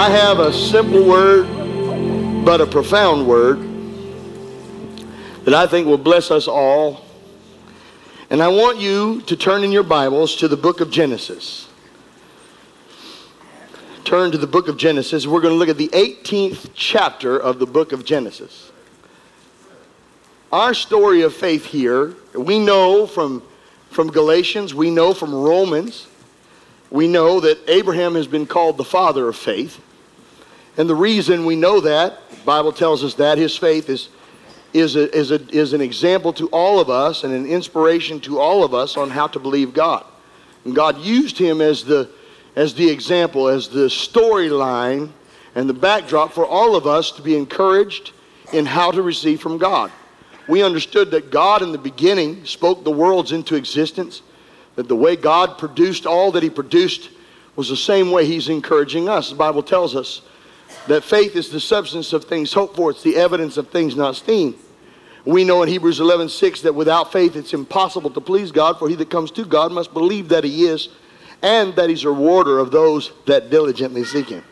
I have a simple word, but a profound word that I think will bless us all. And I want you to turn in your Bibles to the book of Genesis. Turn to the book of Genesis. We're going to look at the 18th chapter of the book of Genesis. Our story of faith here, we know from, from Galatians, we know from Romans, we know that Abraham has been called the father of faith. And the reason we know that, the Bible tells us that, his faith is, is, a, is, a, is an example to all of us and an inspiration to all of us on how to believe God. And God used him as the, as the example, as the storyline and the backdrop for all of us to be encouraged in how to receive from God. We understood that God in the beginning spoke the worlds into existence that the way God produced all that He produced was the same way He's encouraging us. The Bible tells us that faith is the substance of things hoped for, it's the evidence of things not seen. We know in Hebrews 11 6 that without faith it's impossible to please God, for he that comes to God must believe that He is and that He's a rewarder of those that diligently seek Him.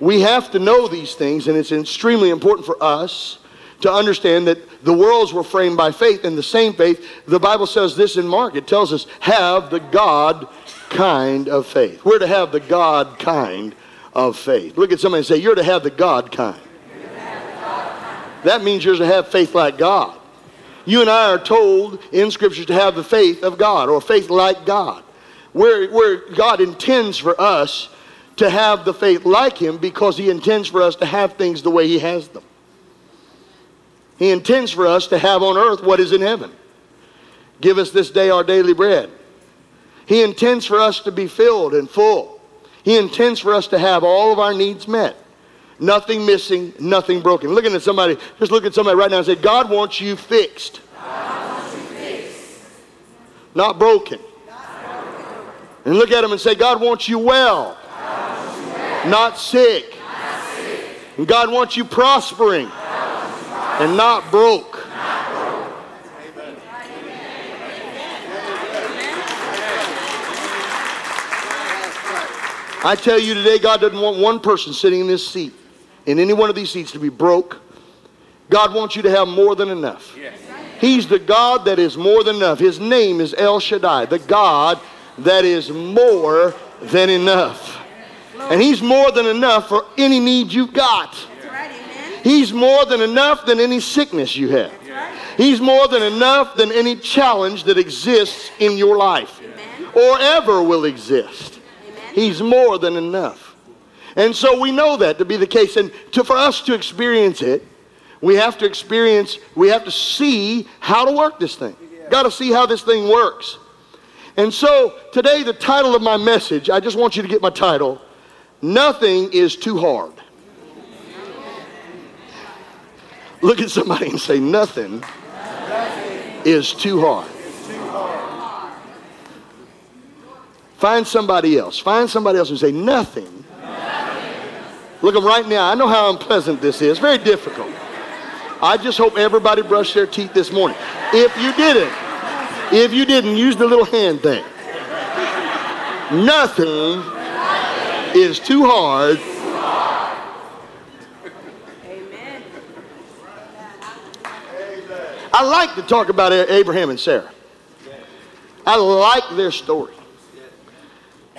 We have to know these things, and it's extremely important for us to understand that the worlds were framed by faith and the same faith. The Bible says this in Mark. It tells us, have the God kind of faith. We're to have the God kind of faith. Look at somebody and say, You're to have the God kind. That means you're to have faith like God. You and I are told in Scripture to have the faith of God or faith like God, where, where God intends for us to have the faith like Him because He intends for us to have things the way He has them. He intends for us to have on earth what is in heaven. Give us this day our daily bread. He intends for us to be filled and full. He intends for us to have all of our needs met. Nothing missing, nothing broken. Looking at somebody, just look at somebody right now and say, God wants you fixed. Wants you fixed. Not, broken. Not broken. And look at them and say, God wants you well. Wants you well. Not, sick. Not sick. And God wants you prospering and not broke. I tell you today, God doesn't want one person sitting in this seat, in any one of these seats, to be broke. God wants you to have more than enough. He's the God that is more than enough. His name is El Shaddai, the God that is more than enough. And He's more than enough for any need you've got. He's more than enough than any sickness you have. He's more than enough than any challenge that exists in your life or ever will exist. He's more than enough. And so we know that to be the case. And to, for us to experience it, we have to experience, we have to see how to work this thing. Got to see how this thing works. And so today, the title of my message, I just want you to get my title Nothing is Too Hard. Look at somebody and say, Nothing, Nothing is too hard. too hard. Find somebody else. Find somebody else and say, Nothing. Nothing. Look them right now. I know how unpleasant this is. Very difficult. I just hope everybody brushed their teeth this morning. If you didn't, if you didn't, use the little hand thing. Nothing, Nothing. is too hard Amen. I like to talk about Abraham and Sarah. I like their story.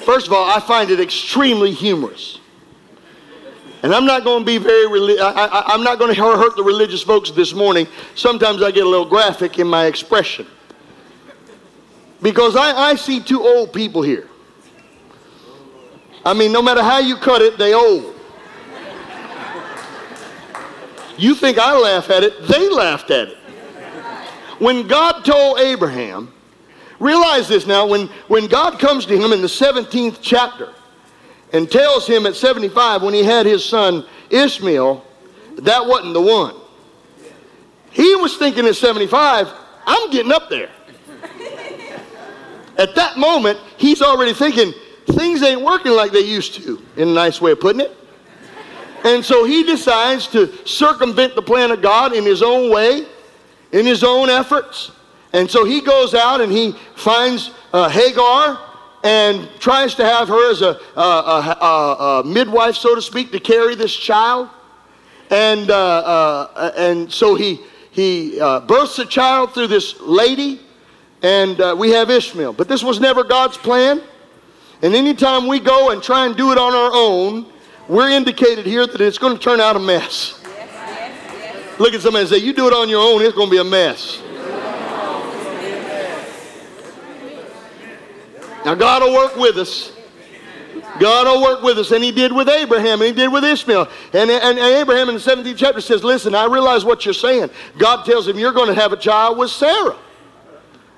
First of all, I find it extremely humorous. And I'm not going to be very, I, am not going to hurt the religious folks this morning. Sometimes I get a little graphic in my expression. Because I, I see two old people here. I mean, no matter how you cut it, they old. You think I laugh at it, they laughed at it. When God told Abraham, realize this now, when, when God comes to him in the 17th chapter and tells him at 75 when he had his son Ishmael, that wasn't the one. He was thinking at 75, I'm getting up there. at that moment, he's already thinking, things ain't working like they used to, in a nice way of putting it. And so he decides to circumvent the plan of God in his own way in his own efforts. And so he goes out and he finds uh, Hagar and tries to have her as a, a, a, a midwife, so to speak, to carry this child. And, uh, uh, and so he, he uh, births a child through this lady, and uh, we have Ishmael. But this was never God's plan. And anytime we go and try and do it on our own, we're indicated here that it's going to turn out a mess. Look at somebody and say, You do it on your own, it's going to be a mess. Now, God will work with us. God will work with us, and He did with Abraham, and He did with Ishmael. And, and, and Abraham in the 17th chapter says, Listen, I realize what you're saying. God tells him, You're going to have a child with Sarah.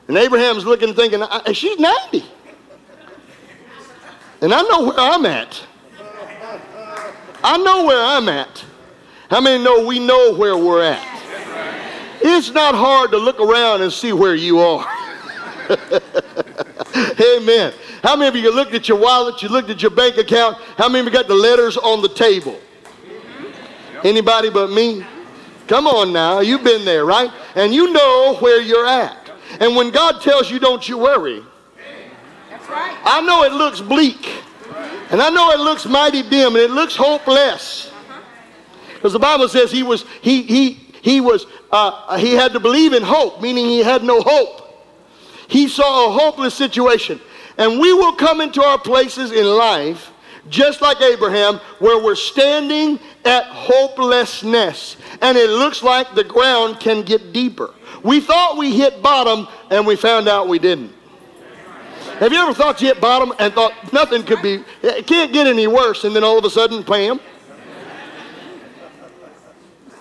And Abraham's looking thinking, She's 90. And I know where I'm at. I know where I'm at. How many know we know where we're at? It's not hard to look around and see where you are. Amen. How many of you looked at your wallet, you looked at your bank account? How many of you got the letters on the table? Anybody but me? Come on now, you've been there, right? And you know where you're at. And when God tells you, don't you worry, I know it looks bleak. And I know it looks mighty dim and it looks hopeless. Because the Bible says he was, he, he, he was, uh, he had to believe in hope, meaning he had no hope. He saw a hopeless situation. And we will come into our places in life, just like Abraham, where we're standing at hopelessness. And it looks like the ground can get deeper. We thought we hit bottom, and we found out we didn't. Have you ever thought you hit bottom and thought nothing could be, it can't get any worse, and then all of a sudden, bam?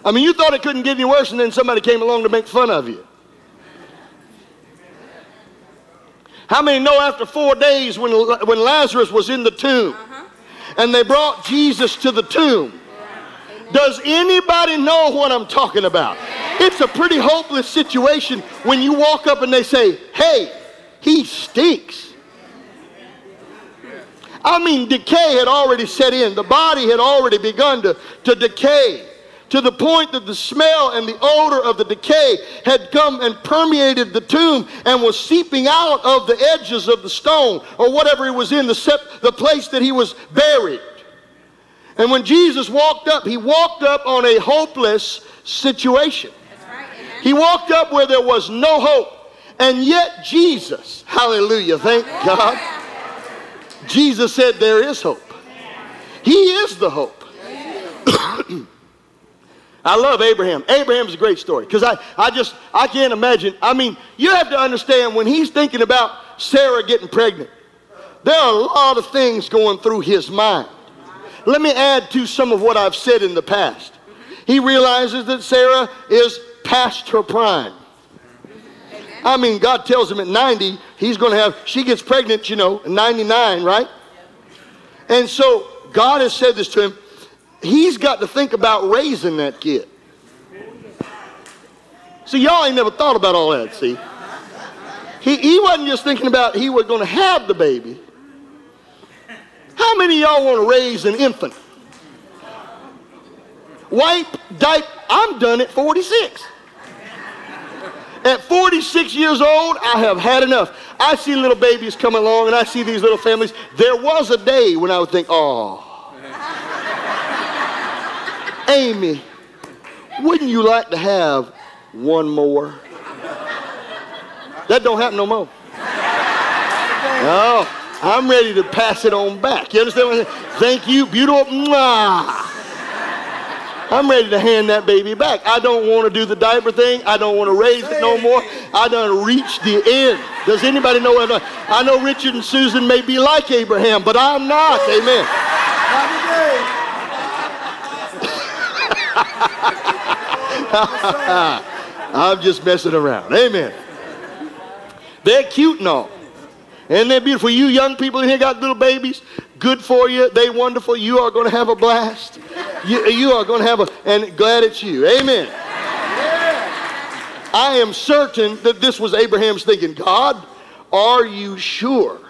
I mean, you thought it couldn't get any worse, and then somebody came along to make fun of you. How many know after four days when, when Lazarus was in the tomb uh-huh. and they brought Jesus to the tomb? Does anybody know what I'm talking about? It's a pretty hopeless situation when you walk up and they say, hey, he stinks. I mean, decay had already set in. The body had already begun to, to decay to the point that the smell and the odor of the decay had come and permeated the tomb and was seeping out of the edges of the stone or whatever it was in the, sep- the place that he was buried. And when Jesus walked up, he walked up on a hopeless situation. He walked up where there was no hope. And yet, Jesus, hallelujah, thank God, Jesus said, There is hope. He is the hope. I love Abraham. Abraham's a great story because I, I just, I can't imagine. I mean, you have to understand when he's thinking about Sarah getting pregnant, there are a lot of things going through his mind. Let me add to some of what I've said in the past. He realizes that Sarah is past her prime. I mean, God tells him at 90, he's going to have, she gets pregnant, you know, 99, right? And so God has said this to him he's got to think about raising that kid. See, y'all ain't never thought about all that, see? He, he wasn't just thinking about he was going to have the baby. How many y'all want to raise an infant? Wipe, diaper. I'm done at 46. At 46 years old, I have had enough. I see little babies come along and I see these little families. There was a day when I would think, oh, Amy, wouldn't you like to have one more? That don't happen no more. No, I'm ready to pass it on back. You understand what I'm saying? Thank you, beautiful. Mwah. I'm ready to hand that baby back. I don't want to do the diaper thing. I don't want to raise it no more. I done reached the end. Does anybody know what I, I know Richard and Susan may be like Abraham, but I'm not. Amen. I'm just messing around. Amen. They're cute and all. And they're beautiful. You young people in here got little babies. Good for you. They wonderful. You are going to have a blast. You, you are going to have a, and glad it's you. Amen. I am certain that this was Abraham's thinking. God, are you sure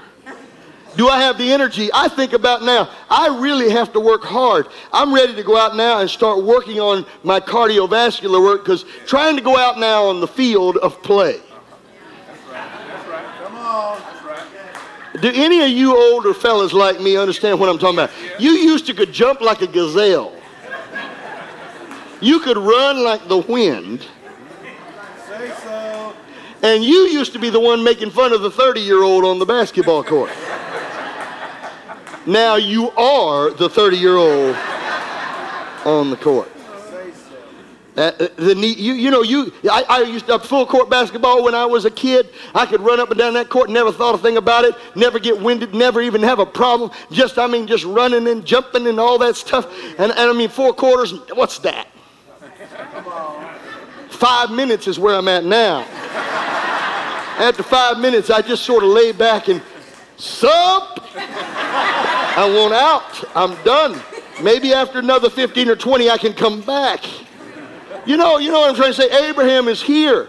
do I have the energy? I think about now, I really have to work hard. I'm ready to go out now and start working on my cardiovascular work because trying to go out now on the field of play. Do any of you older fellas like me understand what I'm talking about? You used to could jump like a gazelle. You could run like the wind. And you used to be the one making fun of the 30 year old on the basketball court. Now you are the 30 year old on the court. Uh, uh, the you, you know, you, I, I used to full court basketball when I was a kid. I could run up and down that court, never thought a thing about it, never get winded, never even have a problem. Just, I mean, just running and jumping and all that stuff. And, and I mean, four quarters, what's that? Five minutes is where I'm at now. After five minutes, I just sort of lay back and, sup? I want out. I'm done. Maybe after another 15 or 20, I can come back. You know, you know what I'm trying to say? Abraham is here.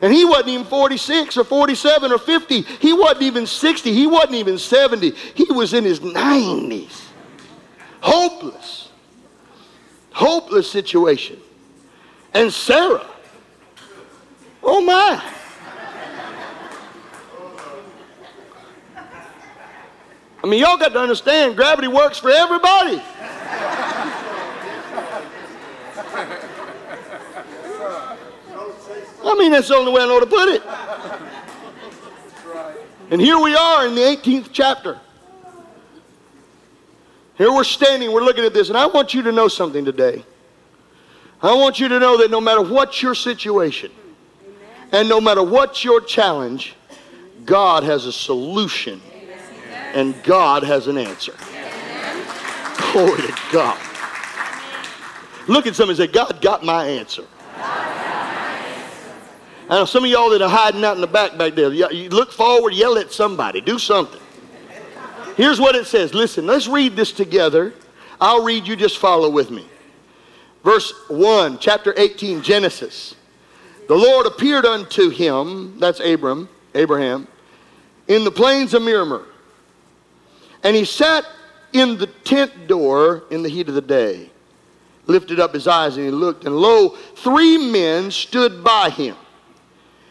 And he wasn't even 46 or 47 or 50. He wasn't even 60. He wasn't even 70. He was in his 90s. Hopeless. Hopeless situation. And Sarah. Oh my. I mean, y'all got to understand gravity works for everybody. I mean, that's the only way I know to put it. And here we are in the 18th chapter. Here we're standing, we're looking at this, and I want you to know something today. I want you to know that no matter what your situation, and no matter what your challenge, God has a solution, and God has an answer. Glory to God. Look at somebody and say, God got my answer. I know some of y'all that are hiding out in the back back there, you look forward, yell at somebody, do something. Here's what it says. Listen, let's read this together. I'll read, you just follow with me. Verse 1, chapter 18, Genesis. The Lord appeared unto him, that's Abram, Abraham, in the plains of Mamre. And he sat in the tent door in the heat of the day, lifted up his eyes and he looked, and lo, three men stood by him.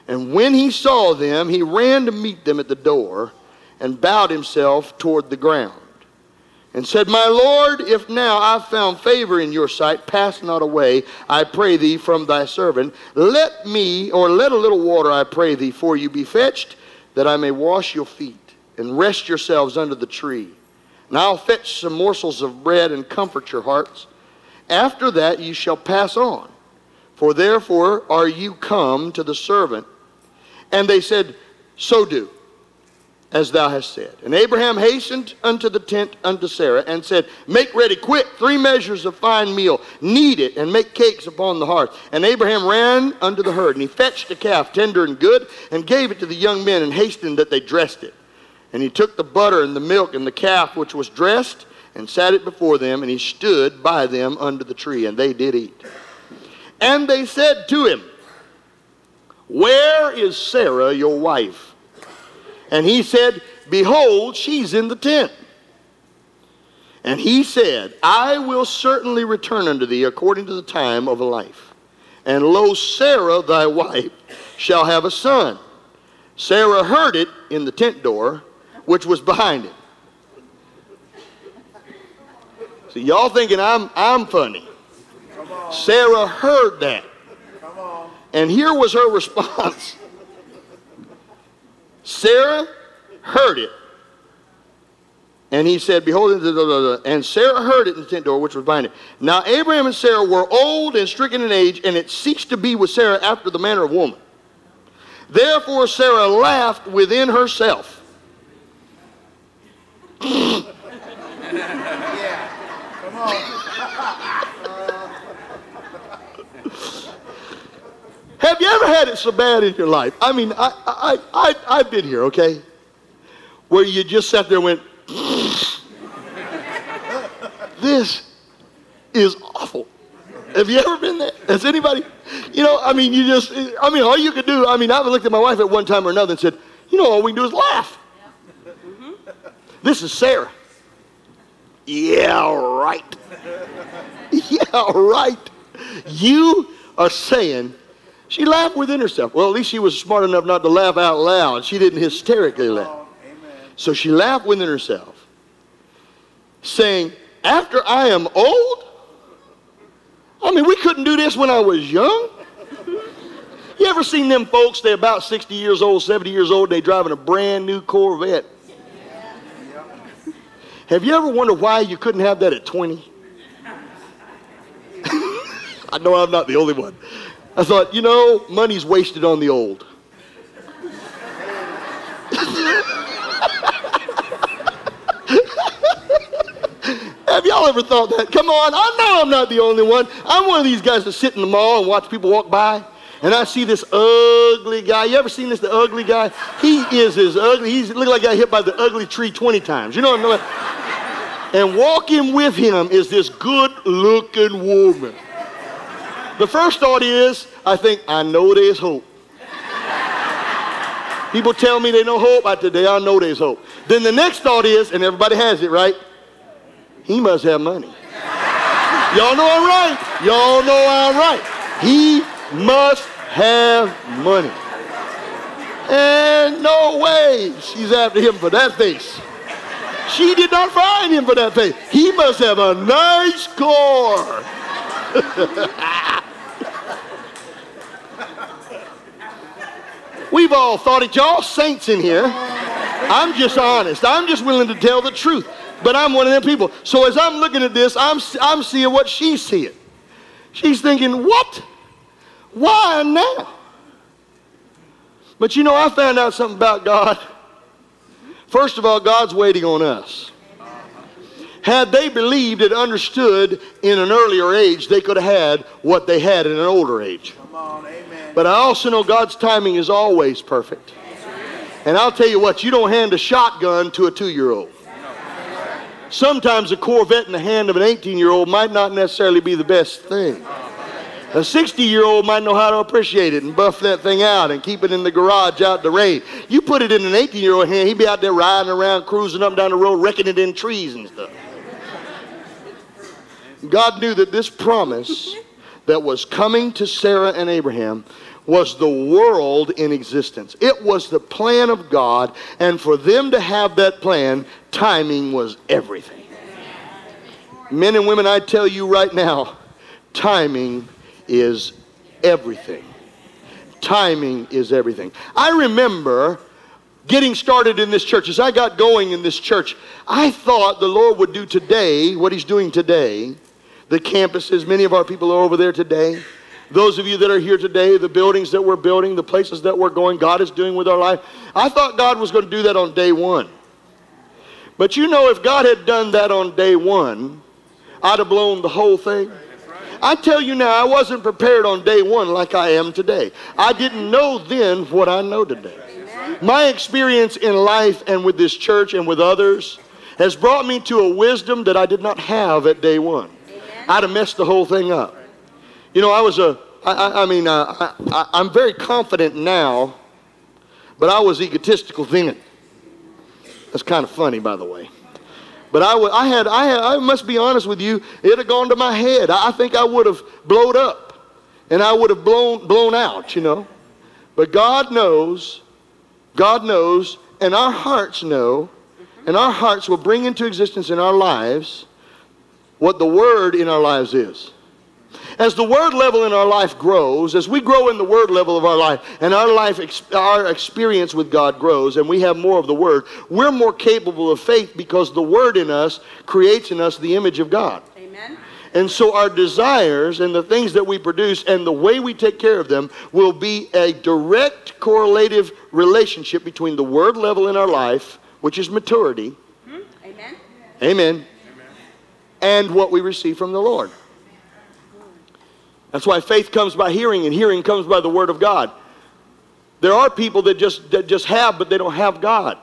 And when he saw them, he ran to meet them at the door and bowed himself toward the ground and said, My Lord, if now I've found favor in your sight, pass not away, I pray thee, from thy servant. Let me, or let a little water, I pray thee, for you be fetched, that I may wash your feet and rest yourselves under the tree. And I'll fetch some morsels of bread and comfort your hearts. After that you shall pass on, for therefore are you come to the servant. And they said, So do as thou hast said. And Abraham hastened unto the tent unto Sarah and said, Make ready quick three measures of fine meal, knead it, and make cakes upon the hearth. And Abraham ran unto the herd, and he fetched a calf, tender and good, and gave it to the young men, and hastened that they dressed it. And he took the butter and the milk and the calf which was dressed, and sat it before them, and he stood by them under the tree, and they did eat. And they said to him, Where is Sarah your wife? And he said, Behold, she's in the tent. And he said, I will certainly return unto thee according to the time of life. And lo, Sarah thy wife shall have a son. Sarah heard it in the tent door, which was behind it. See, y'all thinking I'm, I'm funny. Sarah heard that. And here was her response. Sarah heard it. And he said, Behold, and Sarah heard it in the tent door, which was behind it. Now Abraham and Sarah were old and stricken in age, and it ceased to be with Sarah after the manner of woman. Therefore Sarah laughed within herself. Have you ever had it so bad in your life? I mean, I, I, I, I've been here, okay? Where you just sat there and went, this is awful. Have you ever been there? Has anybody? You know, I mean, you just, I mean, all you could do, I mean, I've looked at my wife at one time or another and said, you know, all we can do is laugh. Mm-hmm. This is Sarah. Yeah, right. yeah, right. You are saying, she laughed within herself. Well, at least she was smart enough not to laugh out loud. She didn't hysterically laugh. So she laughed within herself, saying, After I am old? I mean, we couldn't do this when I was young. You ever seen them folks, they're about 60 years old, 70 years old, they driving a brand new Corvette? Have you ever wondered why you couldn't have that at 20? I know I'm not the only one. I thought, you know, money's wasted on the old. Have y'all ever thought that? Come on, I know I'm not the only one. I'm one of these guys that sit in the mall and watch people walk by, and I see this ugly guy. You ever seen this, the ugly guy? He is as ugly. He's look like I got hit by the ugly tree 20 times. You know what I'm saying? And walking with him is this good-looking woman. The first thought is, I think, I know there's hope. People tell me they know hope. I today I know there's hope. Then the next thought is, and everybody has it, right? He must have money. Y'all know I'm right. Y'all know I'm right. He must have money. And no way she's after him for that face. She did not find him for that face. He must have a nice car. We've all thought it, y'all saints in here. I'm just honest. I'm just willing to tell the truth. But I'm one of them people. So as I'm looking at this, I'm, I'm seeing what she's seeing. She's thinking, what? Why now? But you know, I found out something about God. First of all, God's waiting on us. Had they believed and understood in an earlier age, they could have had what they had in an older age. Come on, amen. But I also know God's timing is always perfect. And I'll tell you what, you don't hand a shotgun to a two year old. Sometimes a Corvette in the hand of an 18 year old might not necessarily be the best thing. A 60 year old might know how to appreciate it and buff that thing out and keep it in the garage out the rain. You put it in an 18 year old hand, he'd be out there riding around, cruising up and down the road, wrecking it in trees and stuff. God knew that this promise that was coming to Sarah and Abraham was the world in existence. It was the plan of God, and for them to have that plan, timing was everything. Men and women, I tell you right now, timing is everything. Timing is everything. I remember getting started in this church. As I got going in this church, I thought the Lord would do today what He's doing today. The campuses, many of our people are over there today. Those of you that are here today, the buildings that we're building, the places that we're going, God is doing with our life. I thought God was going to do that on day one. But you know, if God had done that on day one, I'd have blown the whole thing. I tell you now, I wasn't prepared on day one like I am today. I didn't know then what I know today. My experience in life and with this church and with others has brought me to a wisdom that I did not have at day one. I'd have messed the whole thing up. You know, I was a, I, I, I mean, uh, I, I, I'm very confident now, but I was egotistical then. That's kind of funny, by the way. But I, w- I had, I had, I must be honest with you, it had gone to my head. I, I think I would have blowed up and I would have blown, blown out, you know. But God knows, God knows, and our hearts know, and our hearts will bring into existence in our lives what the word in our lives is. As the word level in our life grows, as we grow in the word level of our life, and our life, our experience with God grows, and we have more of the word, we're more capable of faith because the word in us creates in us the image of God. Amen. And so our desires and the things that we produce and the way we take care of them will be a direct correlative relationship between the word level in our life, which is maturity, hmm? Amen. amen, and what we receive from the Lord. That's why faith comes by hearing and hearing comes by the word of God. There are people that just that just have but they don't have God.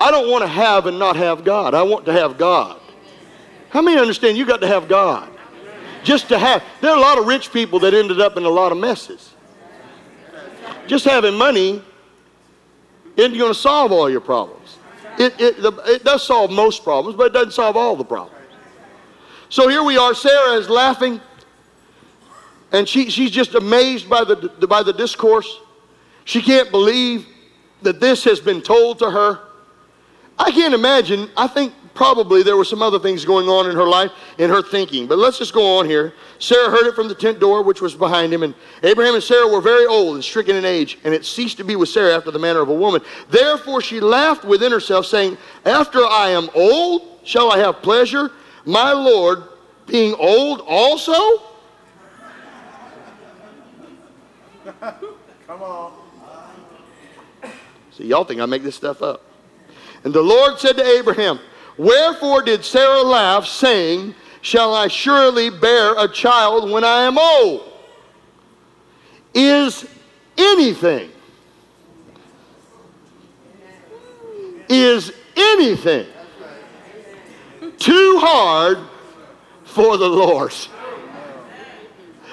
I don't want to have and not have God. I want to have God. How many understand you got to have God? Just to have. There are a lot of rich people that ended up in a lot of messes. Just having money isn't going to solve all your problems. It, it, the, it does solve most problems, but it doesn't solve all the problems. So here we are. Sarah is laughing, and she, she's just amazed by the, by the discourse. She can't believe that this has been told to her. I can't imagine. I think probably there were some other things going on in her life, in her thinking. But let's just go on here. Sarah heard it from the tent door, which was behind him, and Abraham and Sarah were very old and stricken in age, and it ceased to be with Sarah after the manner of a woman. Therefore she laughed within herself, saying, After I am old, shall I have pleasure, my Lord being old also? Come on. See, y'all think I make this stuff up. And the Lord said to Abraham, Wherefore did Sarah laugh, saying, Shall I surely bear a child when I am old? Is anything, is anything too hard for the Lord?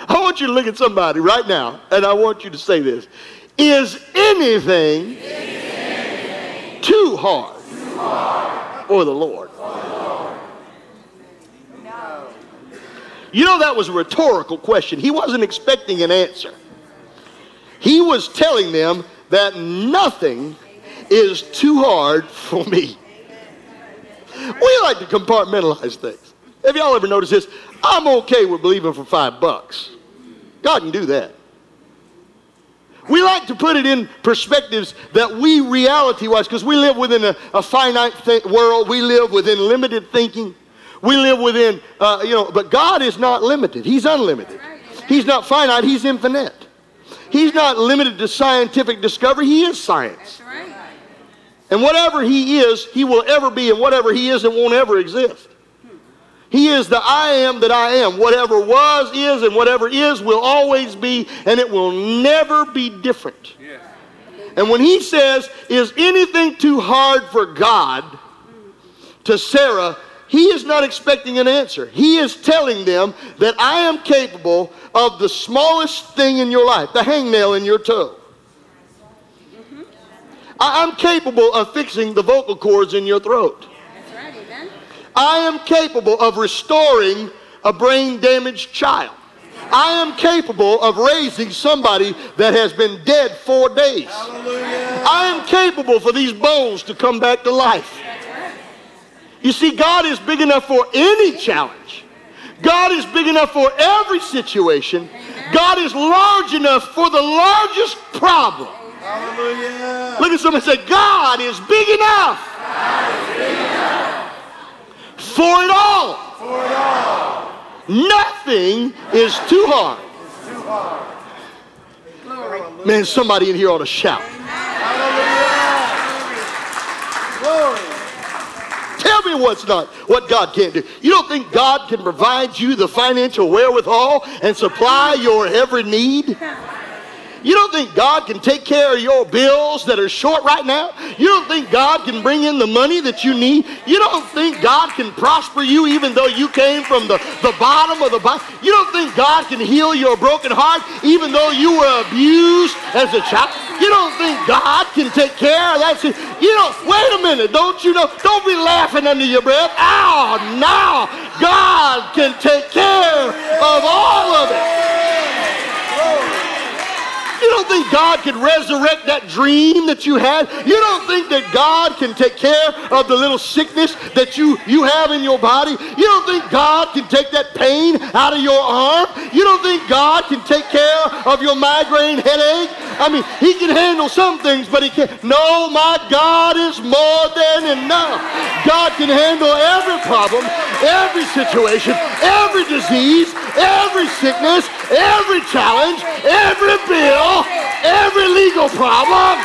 I want you to look at somebody right now, and I want you to say this. Is anything, too hard, for the Lord? You know, that was a rhetorical question. He wasn't expecting an answer. He was telling them that nothing is too hard for me. We like to compartmentalize things. Have y'all ever noticed this? I'm okay with believing for five bucks. God can do that. We like to put it in perspectives that we reality wise, because we live within a, a finite th- world, we live within limited thinking. We live within, uh, you know, but God is not limited. He's unlimited. He's not finite, He's infinite. He's not limited to scientific discovery, He is science. That's right. And whatever He is, He will ever be, and whatever He is, it won't ever exist. He is the I am that I am. Whatever was, is, and whatever is will always be, and it will never be different. And when he says, Is anything too hard for God to Sarah, he is not expecting an answer. He is telling them that I am capable of the smallest thing in your life, the hangnail in your toe. Mm-hmm. I- I'm capable of fixing the vocal cords in your throat. That's right. Amen. I am capable of restoring a brain damaged child. I am capable of raising somebody that has been dead four days. Hallelujah. I am capable for these bones to come back to life. You see, God is big enough for any challenge. God is big enough for every situation. God is large enough for the largest problem. Hallelujah. Look at somebody and say, God is big enough, for it all. For it all. Nothing is too hard. Man, somebody in here ought to shout. Tell me what's not, what God can't do. You don't think God can provide you the financial wherewithal and supply your every need? You don't think God can take care of your bills that are short right now? You don't think God can bring in the money that you need? You don't think God can prosper you even though you came from the, the bottom of the bottom? You don't think God can heal your broken heart even though you were abused as a child? You don't think God can take care of that? You don't, wait a minute, don't you know? Don't be laughing under your breath. Ow, now God can take care of all of it. You don't think God can resurrect that dream that you had? You don't think that God can take care of the little sickness that you, you have in your body? You don't think God can take that pain out of your arm? You don't think God can take care of your migraine headache? I mean, He can handle some things, but He can't. No, my God is more than enough. God can handle every problem, every situation, every disease, every sickness, every challenge, every bill, every legal problem,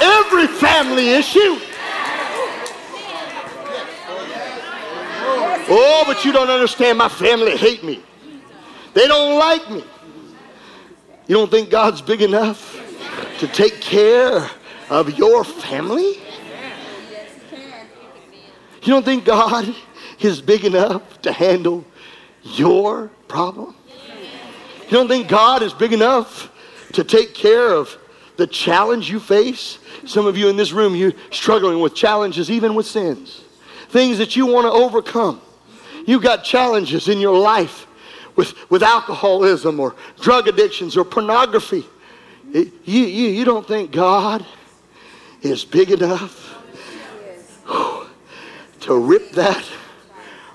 every family issue. Oh, but you don't understand. My family hate me. They don't like me. You don't think God's big enough to take care of your family? You don't think God is big enough to handle your problem? You don't think God is big enough to take care of the challenge you face? Some of you in this room, you're struggling with challenges, even with sins, things that you want to overcome. You've got challenges in your life with, with alcoholism or drug addictions or pornography. It- you, you, you don't think God is big enough to rip that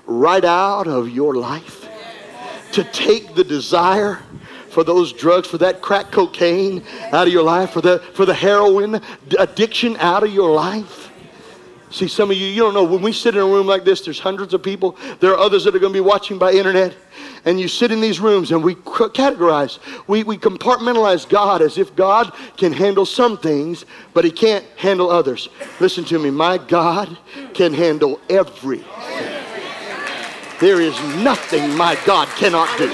right out of your life, to take the desire for those drugs, for that crack cocaine out of your life, for the, for the heroin addiction out of your life. See, some of you, you don't know, when we sit in a room like this, there's hundreds of people. There are others that are going to be watching by internet. And you sit in these rooms and we categorize, we, we compartmentalize God as if God can handle some things, but he can't handle others. Listen to me, my God can handle everything. There is nothing my God cannot do.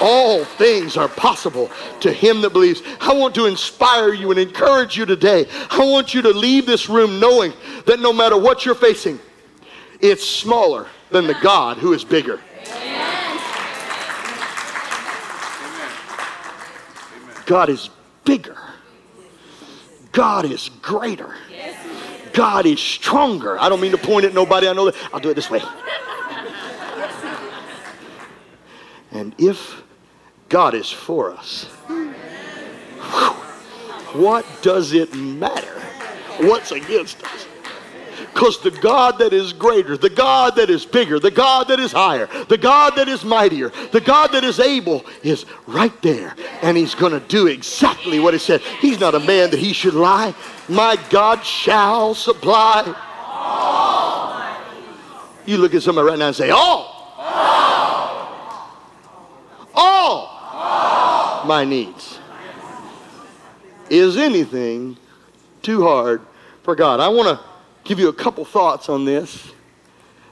All things are possible to him that believes. I want to inspire you and encourage you today. I want you to leave this room knowing that no matter what you're facing, it's smaller than the God who is bigger. God is bigger. God is greater. God is stronger. I don't mean to point at nobody. I know that. I'll do it this way. And if God is for us, what does it matter what's against us? Because the God that is greater, the God that is bigger, the God that is higher, the God that is mightier, the God that is able is right there. And He's going to do exactly what He said. He's not a man that He should lie. My God shall supply. All. My needs. You look at somebody right now and say, All. All my needs. Is anything too hard for God? I want to give you a couple thoughts on this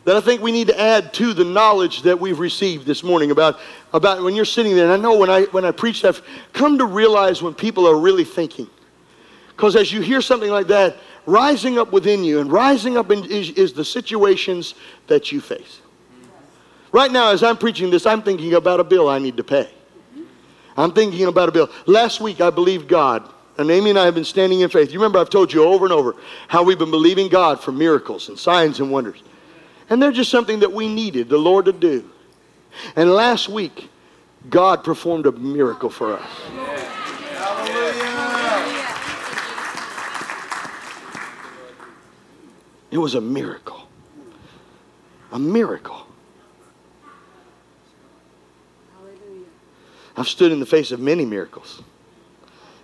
that I think we need to add to the knowledge that we've received this morning about, about when you're sitting there. And I know when I, when I preach, I've come to realize when people are really thinking. Because as you hear something like that, rising up within you and rising up in, is, is the situations that you face. Right now, as I'm preaching this, I'm thinking about a bill I need to pay. I'm thinking about a bill. Last week, I believed God and Amy and I have been standing in faith. You remember I've told you over and over how we've been believing God for miracles and signs and wonders. And they're just something that we needed the Lord to do. And last week, God performed a miracle for us. It was a miracle. A miracle. I've stood in the face of many miracles.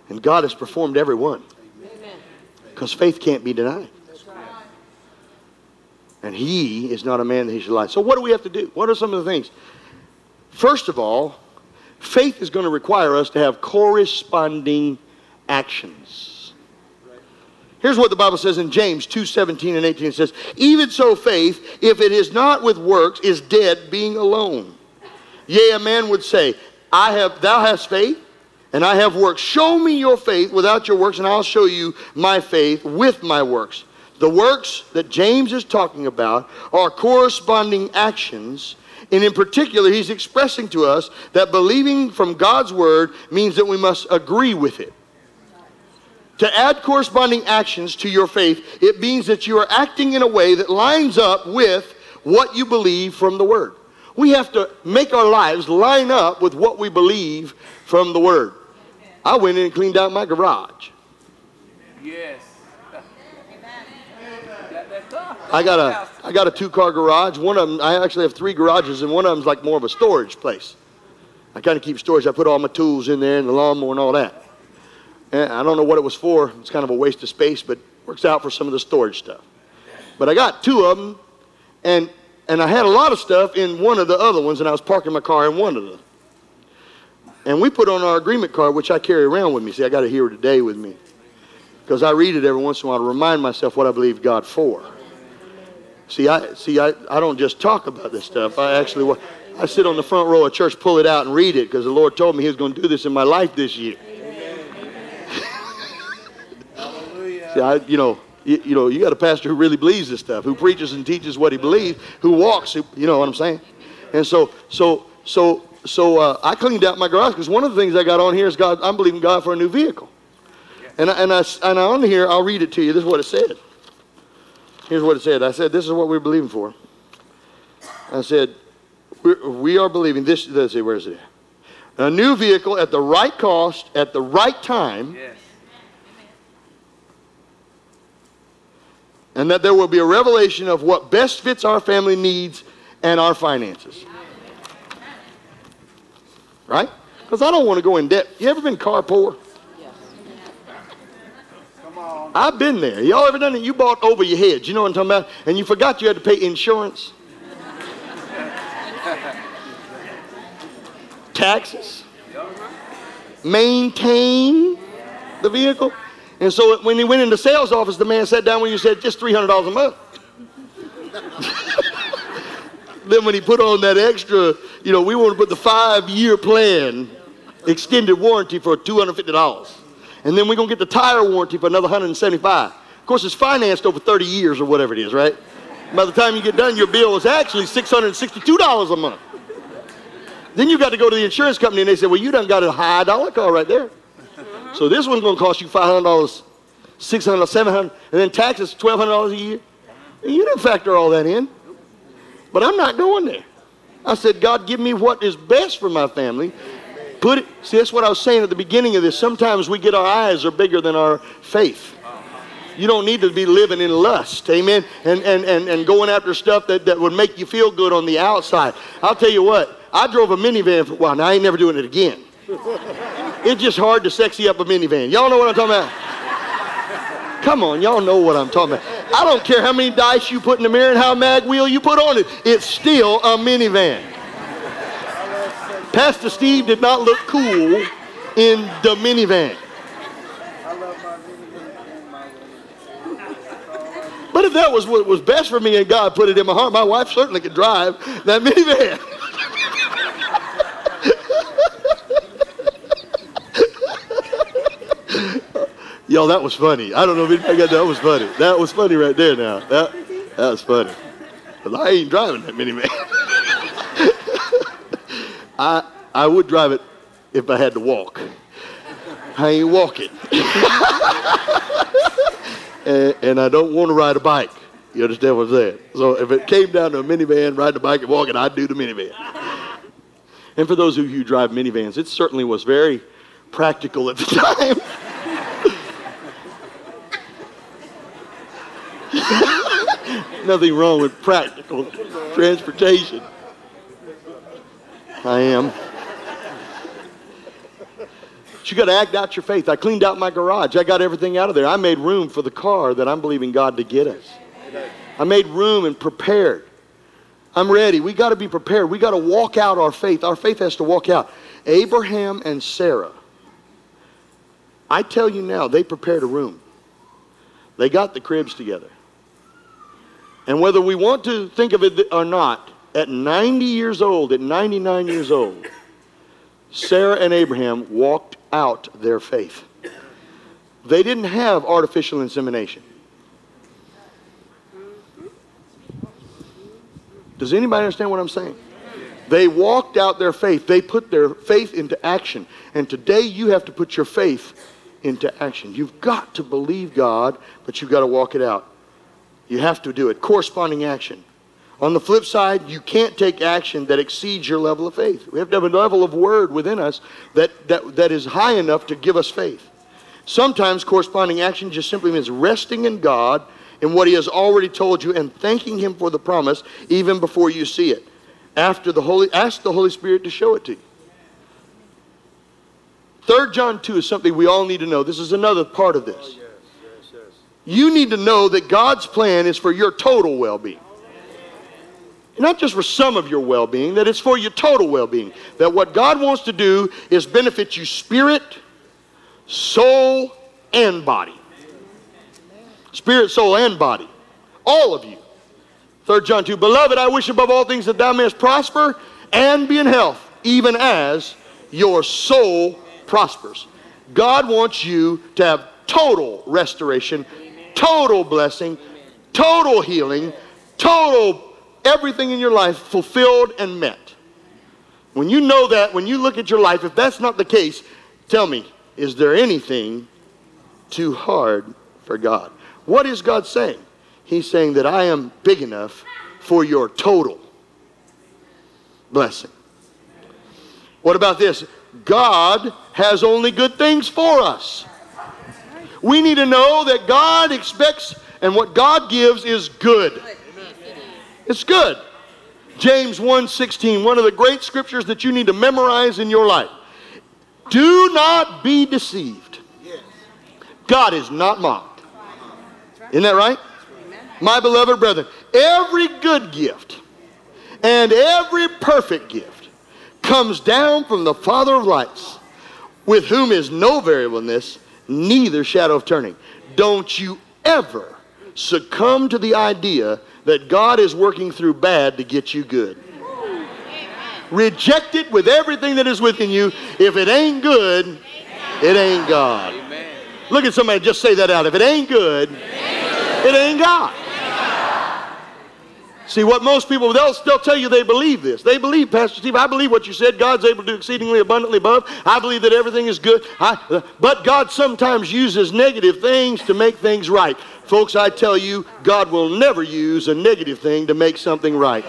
And God has performed every one. Because faith can't be denied. And he is not a man that he should lie. So what do we have to do? What are some of the things? First of all, faith is going to require us to have corresponding actions. Here's what the Bible says in James 2 17 and 18. It says, Even so, faith, if it is not with works, is dead, being alone. Yea, a man would say, I have, Thou hast faith, and I have works. Show me your faith without your works, and I'll show you my faith with my works. The works that James is talking about are corresponding actions. And in particular, he's expressing to us that believing from God's word means that we must agree with it. To add corresponding actions to your faith, it means that you are acting in a way that lines up with what you believe from the word. We have to make our lives line up with what we believe from the word. I went in and cleaned out my garage. Yes. I got a I got a two car garage. One of them I actually have three garages, and one of them's like more of a storage place. I kind of keep storage. I put all my tools in there and the lawnmower and all that. And I don't know what it was for. It's kind of a waste of space, but works out for some of the storage stuff. But I got two of them, and and I had a lot of stuff in one of the other ones, and I was parking my car in one of them. And we put on our agreement card, which I carry around with me. See, I got it here today with me. Because I read it every once in a while to remind myself what I believe God for. See, I see. I, I don't just talk about this stuff. I actually, I sit on the front row of church, pull it out, and read it because the Lord told me He was going to do this in my life this year. See, I, you know, you, you, know, you got a pastor who really believes this stuff, who preaches and teaches what he believes, who walks. You know what I'm saying? And so, so, so, so uh, I cleaned out my garage because one of the things I got on here is God. I'm believing God for a new vehicle. And I, and I, and on here, I'll read it to you. This is what it said. Here's what it said. I said, This is what we're believing for. I said, We're, we are believing this. Let's see, where is it? A new vehicle at the right cost, at the right time. Yes. And that there will be a revelation of what best fits our family needs and our finances. Right? Because I don't want to go in debt. You ever been car poor? I've been there. Y'all ever done it? You bought over your head. You know what I'm talking about? And you forgot you had to pay insurance, taxes, maintain the vehicle. And so when he went in the sales office, the man sat down when you said just $300 a month. then when he put on that extra, you know, we want to put the five-year plan, extended warranty for $250. And then we're going to get the tire warranty for another 175 Of course, it's financed over 30 years or whatever it is, right? By the time you get done, your bill is actually $662 a month. Then you got to go to the insurance company and they say, well, you done got a high dollar car right there. Uh-huh. So this one's going to cost you $500, $600, $700, and then taxes $1,200 a year. And you didn't factor all that in. But I'm not going there. I said, God, give me what is best for my family. Put it, see, that's what I was saying at the beginning of this. Sometimes we get our eyes are bigger than our faith. You don't need to be living in lust, amen, and, and, and, and going after stuff that, that would make you feel good on the outside. I'll tell you what, I drove a minivan for a while. Now, I ain't never doing it again. It's just hard to sexy up a minivan. Y'all know what I'm talking about? Come on, y'all know what I'm talking about. I don't care how many dice you put in the mirror and how mag wheel you put on it. It's still a minivan. Pastor Steve did not look cool in the minivan. But if that was what was best for me and God put it in my heart, my wife certainly could drive that minivan. Yo, that was funny. I don't know if anybody got that. That was funny. That was funny right there now. That, that was funny. Because I ain't driving that minivan. I, I would drive it if I had to walk. I ain't walking. and, and, I don't want to ride a bike. You understand what I'm saying? So if it came down to a minivan, ride the bike and walking, I'd do the minivan. And for those of you who drive minivans, it certainly was very practical at the time. Nothing wrong with practical transportation. I am. But you got to act out your faith. I cleaned out my garage. I got everything out of there. I made room for the car that I'm believing God to get us. I made room and prepared. I'm ready. We got to be prepared. We got to walk out our faith. Our faith has to walk out. Abraham and Sarah, I tell you now, they prepared a room. They got the cribs together. And whether we want to think of it or not, at 90 years old, at 99 years old, Sarah and Abraham walked out their faith. They didn't have artificial insemination. Does anybody understand what I'm saying? They walked out their faith. They put their faith into action. And today you have to put your faith into action. You've got to believe God, but you've got to walk it out. You have to do it. Corresponding action. On the flip side, you can't take action that exceeds your level of faith. We have to have a level of word within us that, that, that is high enough to give us faith. Sometimes corresponding action just simply means resting in God in what He has already told you and thanking Him for the promise even before you see it. After the Holy, ask the Holy Spirit to show it to you. 3 John 2 is something we all need to know. This is another part of this. You need to know that God's plan is for your total well being. Not just for some of your well being, that it's for your total well being. That what God wants to do is benefit you spirit, soul, and body. Spirit, soul, and body. All of you. 3 John 2 Beloved, I wish above all things that thou mayest prosper and be in health, even as your soul prospers. God wants you to have total restoration total blessing, total healing, total everything in your life fulfilled and met. When you know that, when you look at your life, if that's not the case, tell me, is there anything too hard for God? What is God saying? He's saying that I am big enough for your total blessing. What about this? God has only good things for us. We need to know that God expects And what God gives is good. It's good. James 1:16, one of the great scriptures that you need to memorize in your life. Do not be deceived. God is not mocked. Isn't that right? My beloved brethren, every good gift and every perfect gift comes down from the Father of lights, with whom is no variableness, neither shadow of turning. Don't you ever succumb to the idea that God is working through bad to get you good. Reject it with everything that is within you. If it ain't good, it ain't God. Look at somebody, just say that out. If it ain't good, it ain't God. See, what most people, they'll, they'll tell you they believe this. They believe, Pastor Steve, I believe what you said. God's able to do exceedingly abundantly above. I believe that everything is good. I, but God sometimes uses negative things to make things right. Folks, I tell you, God will never use a negative thing to make something right.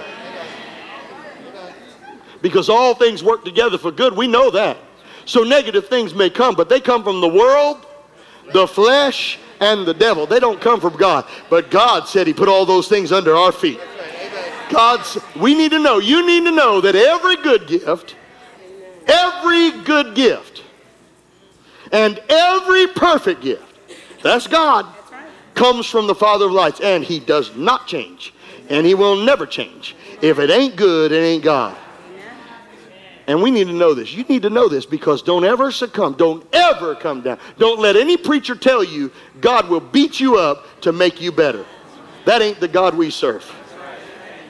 Because all things work together for good. We know that. So negative things may come, but they come from the world, the flesh, and the devil. They don't come from God. But God said He put all those things under our feet. God's, we need to know, you need to know that every good gift, every good gift, and every perfect gift, that's God, comes from the Father of lights. And He does not change. And He will never change. If it ain't good, it ain't God. And we need to know this. You need to know this because don't ever succumb. Don't ever come down. Don't let any preacher tell you God will beat you up to make you better. That ain't the God we serve.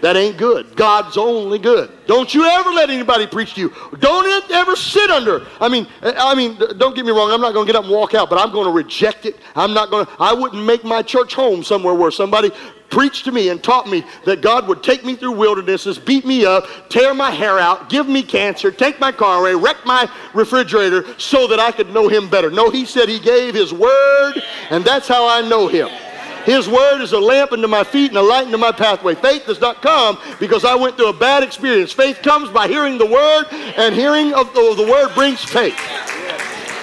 That ain't good. God's only good. Don't you ever let anybody preach to you. Don't ever sit under. I mean, I mean, don't get me wrong. I'm not going to get up and walk out, but I'm going to reject it. I'm not going to. I wouldn't make my church home somewhere where somebody preached to me and taught me that God would take me through wildernesses, beat me up, tear my hair out, give me cancer, take my car away, wreck my refrigerator so that I could know Him better. No, He said He gave His word, and that's how I know Him. His word is a lamp unto my feet and a light unto my pathway. Faith does not come because I went through a bad experience. Faith comes by hearing the word, and hearing of the word brings faith.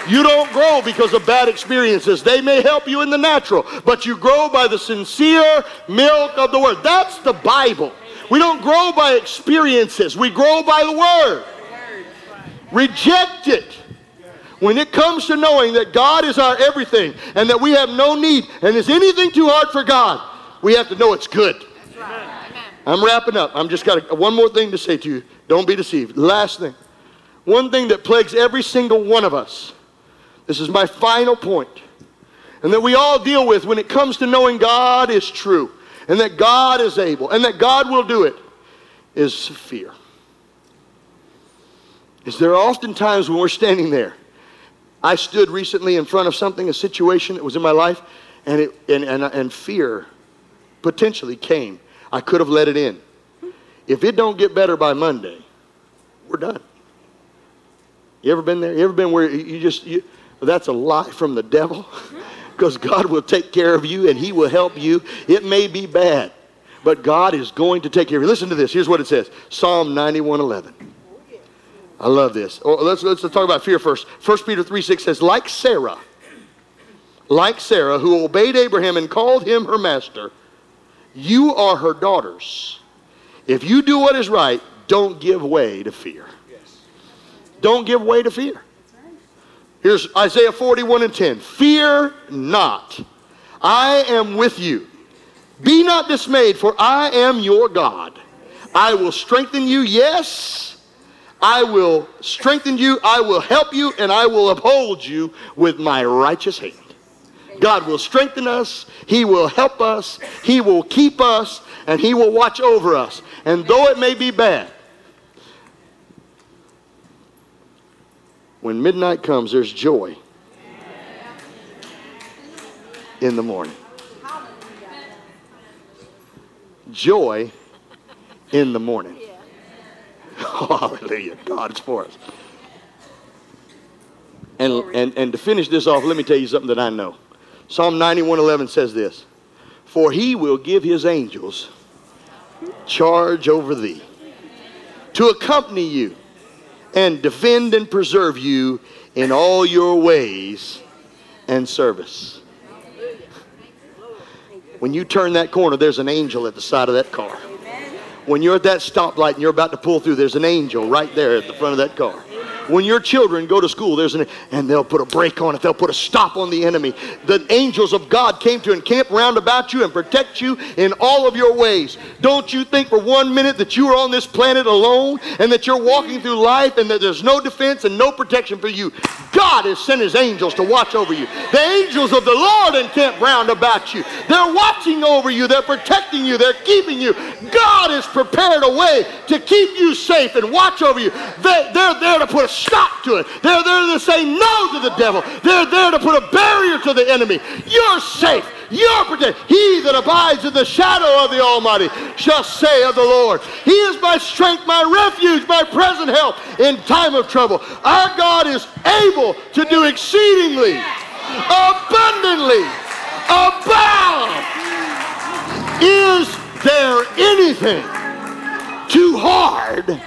You don't grow because of bad experiences. They may help you in the natural, but you grow by the sincere milk of the word. That's the Bible. We don't grow by experiences, we grow by the word. Reject it. When it comes to knowing that God is our everything and that we have no need and is anything too hard for God, we have to know it's good. I'm wrapping up. I'm just got a, one more thing to say to you. Don't be deceived. Last thing. One thing that plagues every single one of us. This is my final point. And that we all deal with when it comes to knowing God is true and that God is able and that God will do it is fear. Is there are often times when we're standing there I stood recently in front of something, a situation that was in my life, and, it, and, and, and fear potentially came. I could have let it in. If it don't get better by Monday, we're done. You ever been there? You ever been where you just, you, that's a lie from the devil? Because God will take care of you and He will help you. It may be bad, but God is going to take care of you. Listen to this. Here's what it says Psalm 91 11. I love this. Oh, let's, let's talk about fear first. 1 Peter 3 6 says, like Sarah, like Sarah, who obeyed Abraham and called him her master, you are her daughters. If you do what is right, don't give way to fear. Don't give way to fear. Here's Isaiah 41 and 10. Fear not. I am with you. Be not dismayed, for I am your God. I will strengthen you. Yes, I will strengthen you, I will help you, and I will uphold you with my righteous hand. God will strengthen us, He will help us, He will keep us, and He will watch over us. And though it may be bad, when midnight comes, there's joy in the morning. Joy in the morning. hallelujah. God is for us. And, and, and to finish this off, let me tell you something that I know. Psalm 91:11 says this, "For he will give his angels charge over thee to accompany you and defend and preserve you in all your ways and service." When you turn that corner, there's an angel at the side of that car. When you're at that stoplight and you're about to pull through, there's an angel right there at the front of that car. When your children go to school, there's an and they'll put a brake on it. They'll put a stop on the enemy. The angels of God came to encamp round about you and protect you in all of your ways. Don't you think for one minute that you are on this planet alone and that you're walking through life and that there's no defense and no protection for you. God has sent his angels to watch over you. The angels of the Lord encamp round about you. They're watching over you. They're protecting you. They're keeping you. God has prepared a way to keep you safe and watch over you. They, they're there to put a stop to it. They're there to say no to the devil. They're there to put a barrier to the enemy. You're safe. You're protected. He that abides in the shadow of the Almighty shall say of the Lord, He is my strength, my refuge, my present help in time of trouble. Our God is able to do exceedingly, abundantly, above. Is there anything too hard